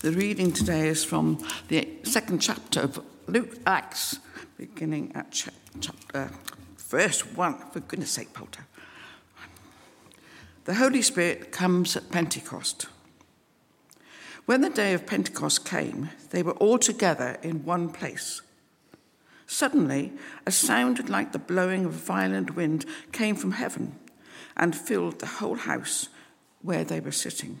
The reading today is from the second chapter of Luke Acts, beginning at chapter, verse 1. For goodness sake, Potter. The Holy Spirit comes at Pentecost. When the day of Pentecost came, they were all together in one place. Suddenly, a sound like the blowing of a violent wind came from heaven and filled the whole house where they were sitting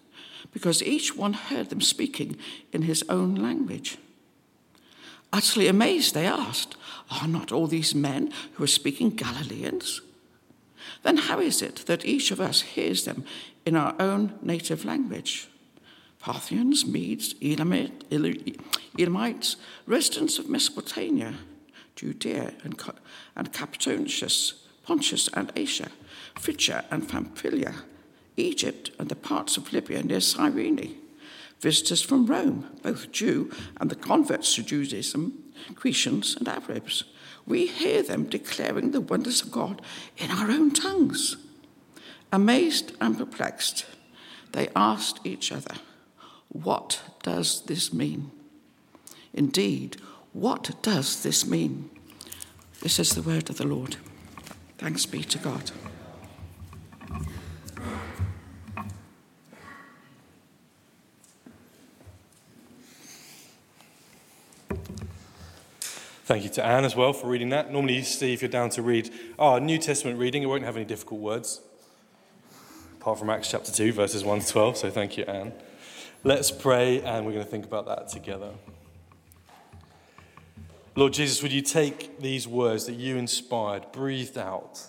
because each one heard them speaking in his own language. Utterly amazed, they asked, Are not all these men who are speaking Galileans? Then how is it that each of us hears them in our own native language? Parthians, Medes, Elamites, residents of Mesopotamia, Judea and, and Cappadocia, Pontus and Asia, Phrygia and Pamphylia, Egypt and the parts of Libya near Cyrene, visitors from Rome, both Jew and the converts to Judaism, Cretans and Arabs. We hear them declaring the wonders of God in our own tongues. Amazed and perplexed, they asked each other, What does this mean? Indeed, what does this mean? This is the word of the Lord. Thanks be to God. Thank you to Anne as well for reading that. Normally, Steve, you're down to read our New Testament reading. It won't have any difficult words, apart from Acts chapter 2, verses 1 to 12. So thank you, Anne. Let's pray, and we're going to think about that together. Lord Jesus, would you take these words that you inspired, breathed out,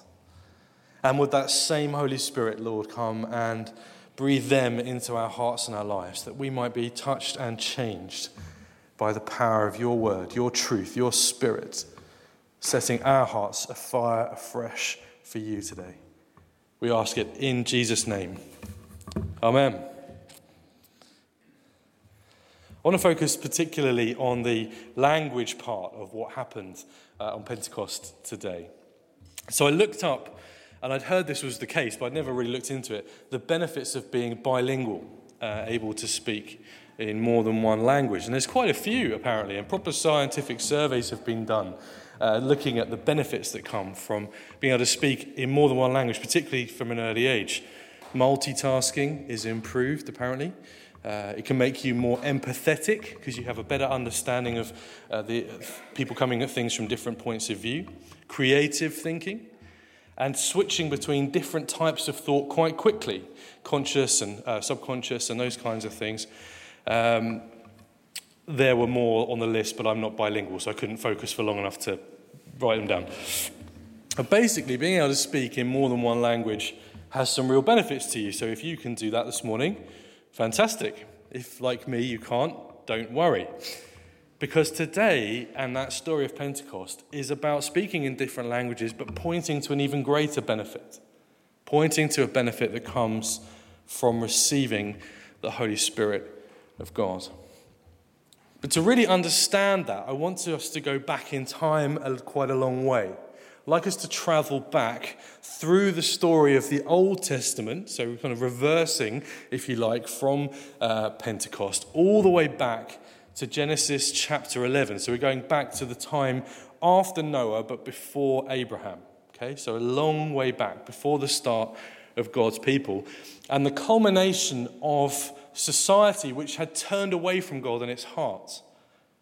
and would that same Holy Spirit, Lord, come and breathe them into our hearts and our lives, that we might be touched and changed by the power of your word, your truth, your spirit, setting our hearts afire afresh for you today. We ask it in Jesus' name. Amen. I want to focus particularly on the language part of what happened uh, on Pentecost today. So I looked up, and I'd heard this was the case, but I'd never really looked into it the benefits of being bilingual, uh, able to speak in more than one language. And there's quite a few, apparently, and proper scientific surveys have been done uh, looking at the benefits that come from being able to speak in more than one language, particularly from an early age. Multitasking is improved, apparently. Uh, it can make you more empathetic because you have a better understanding of uh, the people coming at things from different points of view. Creative thinking and switching between different types of thought quite quickly, conscious and uh, subconscious and those kinds of things. Um, there were more on the list, but I'm not bilingual, so I couldn't focus for long enough to write them down. But basically, being able to speak in more than one language has some real benefits to you. So if you can do that this morning, fantastic. If, like me, you can't, don't worry. Because today, and that story of Pentecost, is about speaking in different languages, but pointing to an even greater benefit. Pointing to a benefit that comes from receiving the Holy Spirit of God. But to really understand that, I want us to go back in time quite a long way. I'd like us to travel back through the story of the Old Testament, so we're kind of reversing, if you like, from uh, Pentecost, all the way back to Genesis chapter 11. So we're going back to the time after Noah, but before Abraham. Okay, so a long way back, before the start of God's people. And the culmination of society which had turned away from God in its heart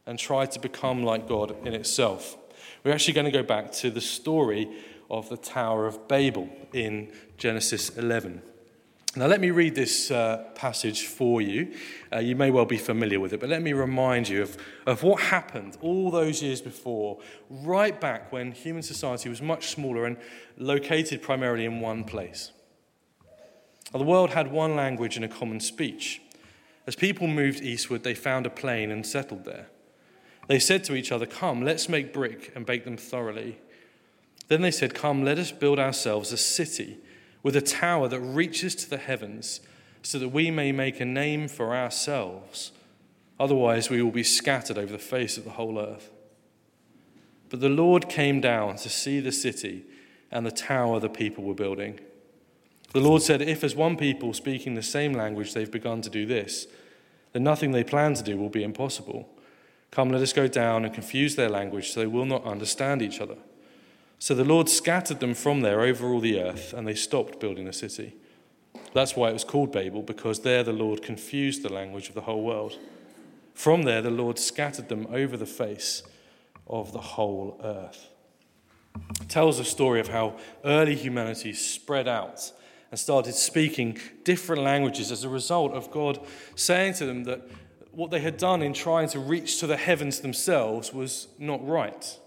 and tried to become like God in itself. We're actually going to go back to the story of the Tower of Babel in Genesis 11. Now, let me read this uh, passage for you. Uh, you may well be familiar with it, but let me remind you of, of what happened all those years before, right back when human society was much smaller and located primarily in one place. The world had one language and a common speech. As people moved eastward, they found a plain and settled there. They said to each other, Come, let's make brick and bake them thoroughly. Then they said, Come, let us build ourselves a city with a tower that reaches to the heavens, so that we may make a name for ourselves. Otherwise, we will be scattered over the face of the whole earth. But the Lord came down to see the city and the tower the people were building. The Lord said, If as one people speaking the same language they've begun to do this, then nothing they plan to do will be impossible. Come, let us go down and confuse their language so they will not understand each other. So the Lord scattered them from there over all the earth, and they stopped building the city. That's why it was called Babel, because there the Lord confused the language of the whole world. From there, the Lord scattered them over the face of the whole earth. It tells a story of how early humanity spread out and started speaking different languages as a result of God saying to them that what they had done in trying to reach to the heavens themselves was not right.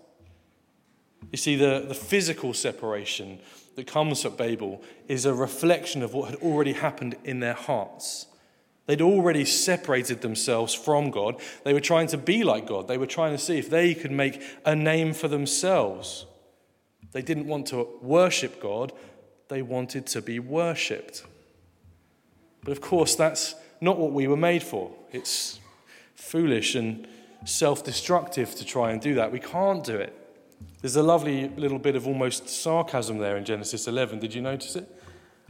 You see, the, the physical separation that comes at Babel is a reflection of what had already happened in their hearts. They'd already separated themselves from God. They were trying to be like God. They were trying to see if they could make a name for themselves. They didn't want to worship God, they wanted to be worshipped. But of course, that's not what we were made for. It's foolish and self destructive to try and do that. We can't do it. There's a lovely little bit of almost sarcasm there in Genesis 11. Did you notice it?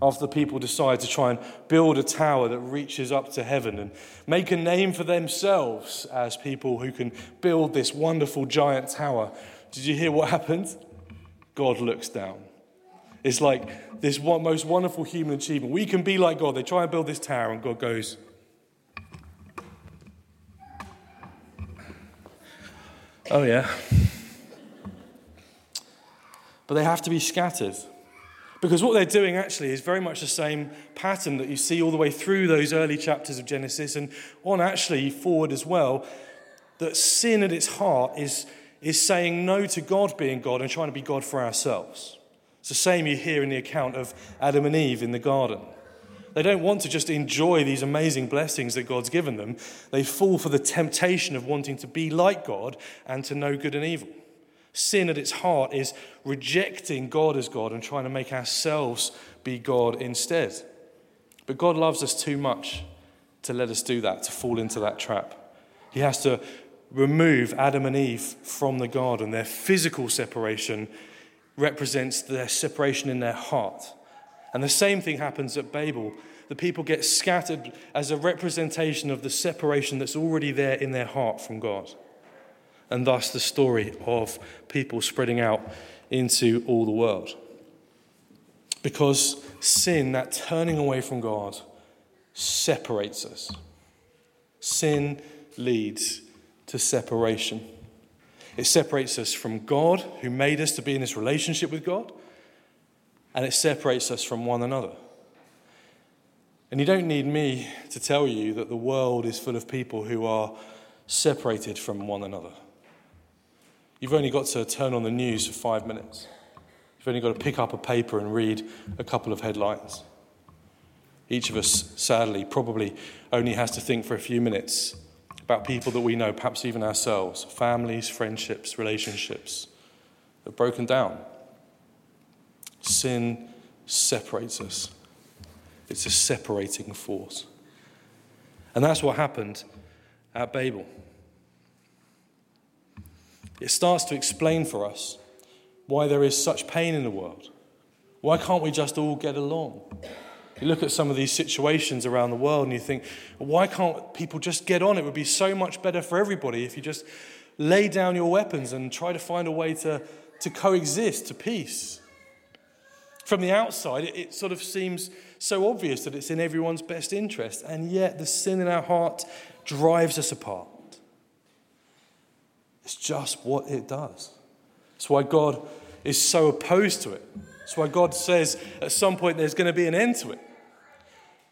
After the people decide to try and build a tower that reaches up to heaven and make a name for themselves as people who can build this wonderful giant tower, did you hear what happened? God looks down. It's like this one, most wonderful human achievement. We can be like God. They try and build this tower, and God goes, Oh, yeah. But they have to be scattered. Because what they're doing actually is very much the same pattern that you see all the way through those early chapters of Genesis and on actually forward as well. That sin at its heart is, is saying no to God being God and trying to be God for ourselves. It's the same you hear in the account of Adam and Eve in the garden. They don't want to just enjoy these amazing blessings that God's given them. They fall for the temptation of wanting to be like God and to know good and evil. Sin at its heart is rejecting God as God and trying to make ourselves be God instead. But God loves us too much to let us do that, to fall into that trap. He has to remove Adam and Eve from the garden, their physical separation represents their separation in their heart. And the same thing happens at Babel. The people get scattered as a representation of the separation that's already there in their heart from God. And thus the story of people spreading out into all the world. Because sin, that turning away from God, separates us. Sin leads to separation. It separates us from God, who made us to be in this relationship with God, and it separates us from one another. And you don't need me to tell you that the world is full of people who are separated from one another. You've only got to turn on the news for five minutes. You've only got to pick up a paper and read a couple of headlines. Each of us, sadly, probably only has to think for a few minutes about people that we know, perhaps even ourselves, families, friendships, relationships, that have broken down. Sin separates us, it's a separating force. And that's what happened at Babel. It starts to explain for us why there is such pain in the world. Why can't we just all get along? You look at some of these situations around the world and you think, why can't people just get on? It would be so much better for everybody if you just lay down your weapons and try to find a way to, to coexist, to peace. From the outside, it, it sort of seems so obvious that it's in everyone's best interest, and yet the sin in our heart drives us apart. It's just what it does. It's why God is so opposed to it. It's why God says at some point there's going to be an end to it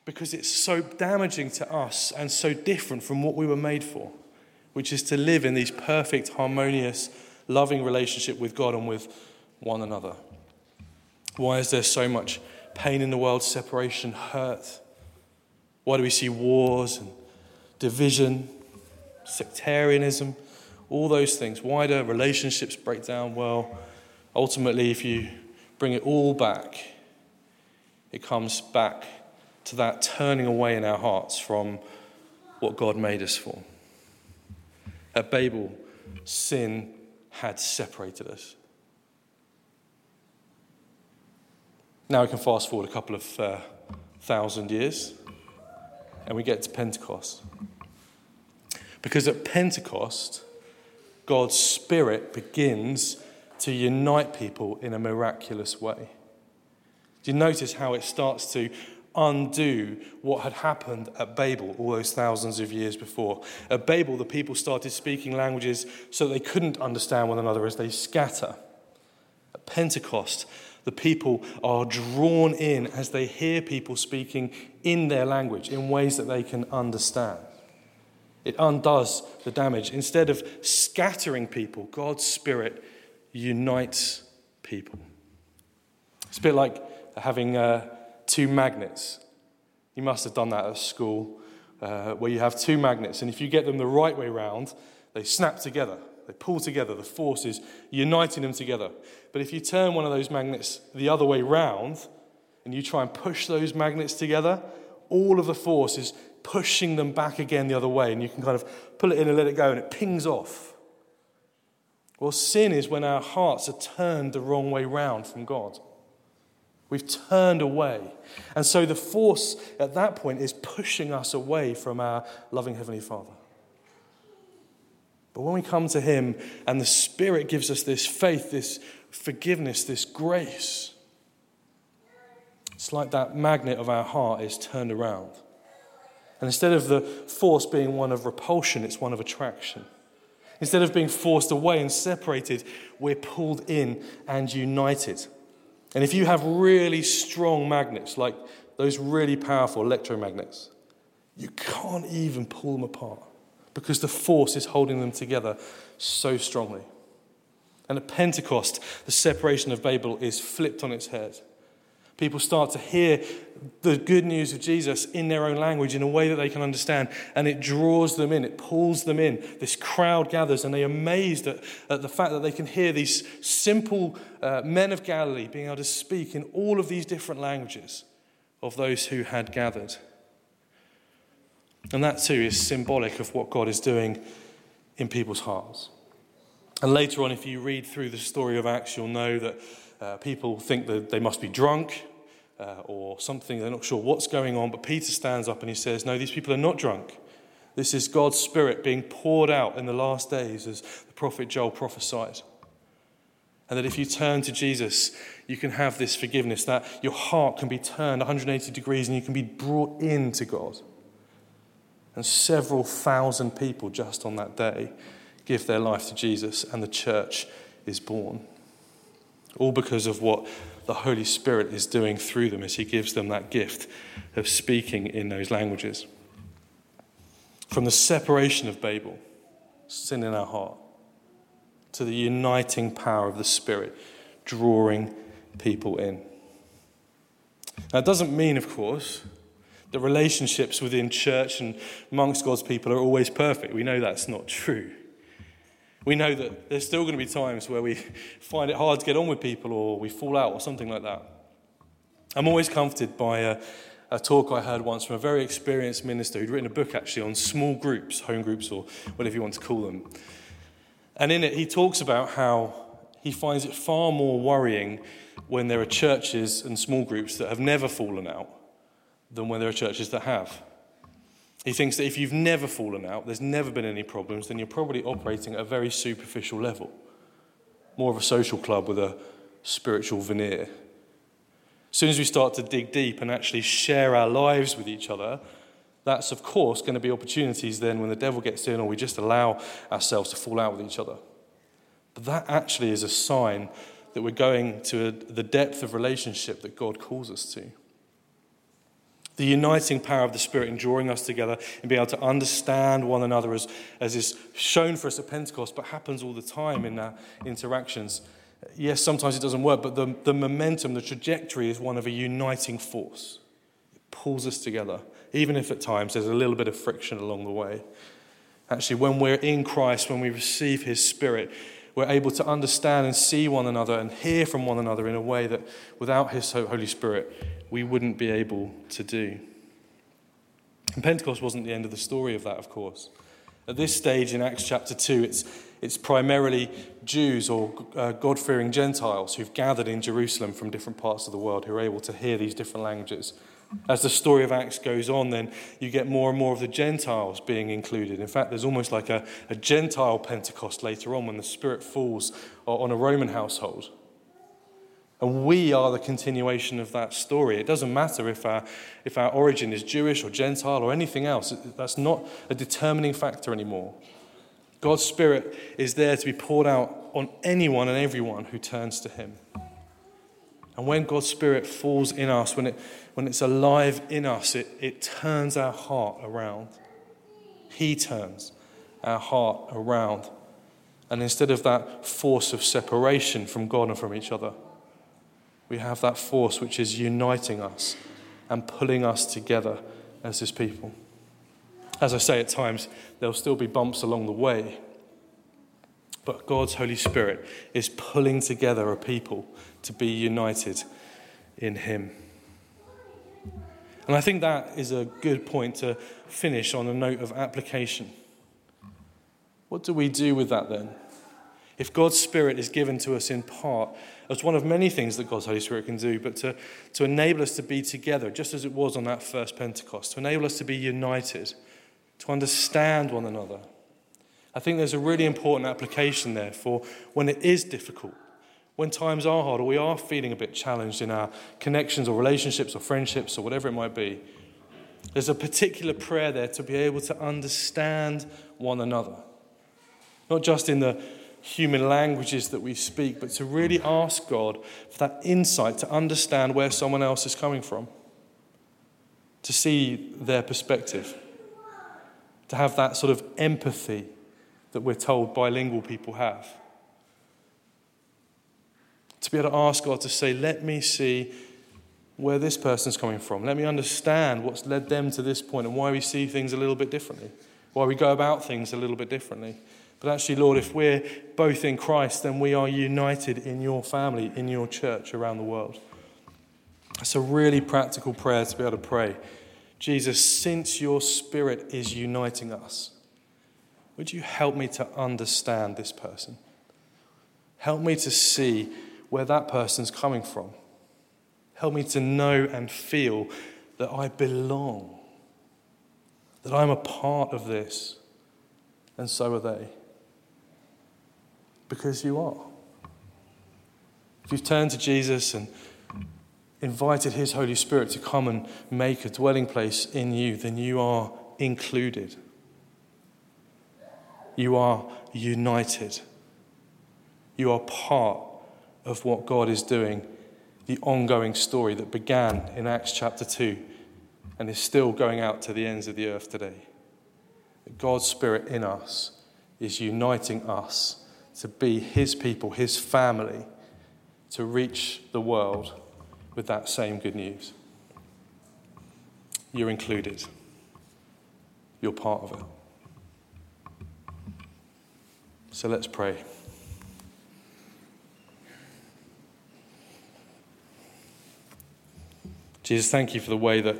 because it's so damaging to us and so different from what we were made for, which is to live in these perfect, harmonious, loving relationship with God and with one another. Why is there so much pain in the world, separation, hurt? Why do we see wars and division, sectarianism, all those things. Why do relationships break down? Well, ultimately, if you bring it all back, it comes back to that turning away in our hearts from what God made us for. At Babel, sin had separated us. Now we can fast forward a couple of uh, thousand years and we get to Pentecost. Because at Pentecost, God's Spirit begins to unite people in a miraculous way. Do you notice how it starts to undo what had happened at Babel all those thousands of years before? At Babel, the people started speaking languages so they couldn't understand one another as they scatter. At Pentecost, the people are drawn in as they hear people speaking in their language in ways that they can understand. It undoes the damage. Instead of scattering people, God's Spirit unites people. It's a bit like having uh, two magnets. You must have done that at school, uh, where you have two magnets, and if you get them the right way round, they snap together. They pull together. The forces uniting them together. But if you turn one of those magnets the other way round, and you try and push those magnets together, all of the force is pushing them back again the other way, and you can kind of pull it in and let it go, and it pings off. Well, sin is when our hearts are turned the wrong way round from God. We've turned away. And so the force at that point is pushing us away from our loving Heavenly Father. But when we come to Him and the Spirit gives us this faith, this forgiveness, this grace, it's like that magnet of our heart is turned around. And instead of the force being one of repulsion, it's one of attraction. Instead of being forced away and separated, we're pulled in and united. And if you have really strong magnets, like those really powerful electromagnets, you can't even pull them apart because the force is holding them together so strongly. And at Pentecost, the separation of Babel is flipped on its head. People start to hear the good news of Jesus in their own language in a way that they can understand, and it draws them in, it pulls them in. This crowd gathers, and they're amazed at, at the fact that they can hear these simple uh, men of Galilee being able to speak in all of these different languages of those who had gathered. And that too is symbolic of what God is doing in people's hearts. And later on, if you read through the story of Acts, you'll know that uh, people think that they must be drunk uh, or something. They're not sure what's going on. But Peter stands up and he says, No, these people are not drunk. This is God's Spirit being poured out in the last days, as the prophet Joel prophesied. And that if you turn to Jesus, you can have this forgiveness, that your heart can be turned 180 degrees and you can be brought into God. And several thousand people just on that day give their life to Jesus, and the church is born. All because of what the Holy Spirit is doing through them as He gives them that gift of speaking in those languages. From the separation of Babel, sin in our heart, to the uniting power of the Spirit, drawing people in. Now, it doesn't mean, of course, that relationships within church and amongst God's people are always perfect. We know that's not true. We know that there's still going to be times where we find it hard to get on with people or we fall out or something like that. I'm always comforted by a, a talk I heard once from a very experienced minister who'd written a book actually on small groups, home groups, or whatever you want to call them. And in it, he talks about how he finds it far more worrying when there are churches and small groups that have never fallen out than when there are churches that have. He thinks that if you've never fallen out, there's never been any problems, then you're probably operating at a very superficial level. More of a social club with a spiritual veneer. As soon as we start to dig deep and actually share our lives with each other, that's of course going to be opportunities then when the devil gets in or we just allow ourselves to fall out with each other. But that actually is a sign that we're going to the depth of relationship that God calls us to the uniting power of the Spirit in drawing us together and being able to understand one another as, as is shown for us at Pentecost, but happens all the time in our interactions. Yes, sometimes it doesn't work, but the, the momentum, the trajectory is one of a uniting force. It pulls us together, even if at times there's a little bit of friction along the way. Actually, when we're in Christ, when we receive His Spirit, we're able to understand and see one another and hear from one another in a way that without His Holy Spirit, we wouldn't be able to do. And Pentecost wasn't the end of the story of that, of course. At this stage in Acts chapter 2, it's, it's primarily Jews or uh, God fearing Gentiles who've gathered in Jerusalem from different parts of the world who are able to hear these different languages. As the story of Acts goes on, then you get more and more of the Gentiles being included. In fact, there's almost like a, a Gentile Pentecost later on when the Spirit falls on a Roman household. And we are the continuation of that story. It doesn't matter if our, if our origin is Jewish or Gentile or anything else, that's not a determining factor anymore. God's Spirit is there to be poured out on anyone and everyone who turns to Him. And when God's Spirit falls in us, when, it, when it's alive in us, it, it turns our heart around. He turns our heart around. And instead of that force of separation from God and from each other, we have that force which is uniting us and pulling us together as His people. As I say, at times, there'll still be bumps along the way. But God's Holy Spirit is pulling together a people to be united in Him. And I think that is a good point to finish on a note of application. What do we do with that then? If God's Spirit is given to us in part, as one of many things that God's Holy Spirit can do, but to, to enable us to be together, just as it was on that first Pentecost, to enable us to be united, to understand one another. I think there's a really important application there for when it is difficult, when times are hard, or we are feeling a bit challenged in our connections or relationships or friendships or whatever it might be. There's a particular prayer there to be able to understand one another. Not just in the human languages that we speak, but to really ask God for that insight to understand where someone else is coming from, to see their perspective, to have that sort of empathy that we're told bilingual people have. To be able to ask God to say, let me see where this person's coming from. Let me understand what's led them to this point and why we see things a little bit differently, why we go about things a little bit differently. But actually, Lord, if we're both in Christ, then we are united in your family, in your church around the world. It's a really practical prayer to be able to pray. Jesus, since your spirit is uniting us, would you help me to understand this person? Help me to see where that person's coming from. Help me to know and feel that I belong, that I'm a part of this, and so are they. Because you are. If you've turned to Jesus and invited His Holy Spirit to come and make a dwelling place in you, then you are included. You are united. You are part of what God is doing, the ongoing story that began in Acts chapter 2 and is still going out to the ends of the earth today. God's Spirit in us is uniting us to be His people, His family, to reach the world with that same good news. You're included, you're part of it. So let's pray. Jesus, thank you for the way that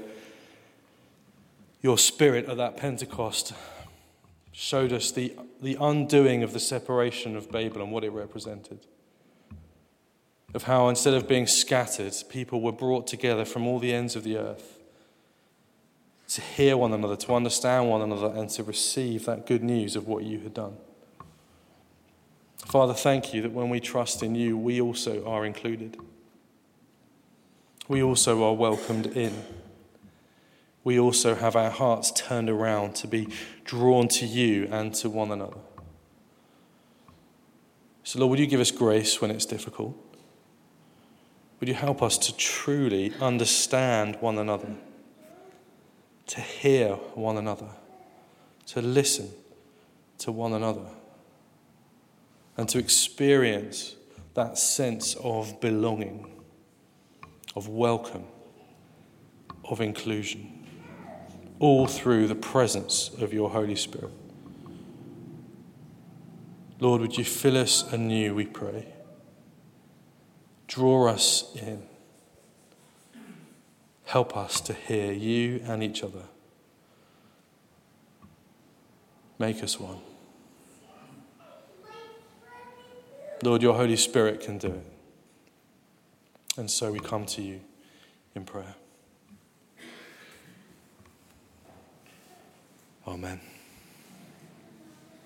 your spirit at that Pentecost showed us the, the undoing of the separation of Babel and what it represented. Of how instead of being scattered, people were brought together from all the ends of the earth to hear one another, to understand one another, and to receive that good news of what you had done. Father, thank you that when we trust in you, we also are included we also are welcomed in. We also have our hearts turned around to be drawn to you and to one another. So, Lord, would you give us grace when it's difficult? Would you help us to truly understand one another, to hear one another, to listen to one another, and to experience that sense of belonging? of welcome, of inclusion. All through the presence of your Holy Spirit. Lord, would you fill us anew, we pray. Draw us in. Help us to hear you and each other. Make us one. Lord, your Holy Spirit can do it. And so we come to you in prayer. Amen.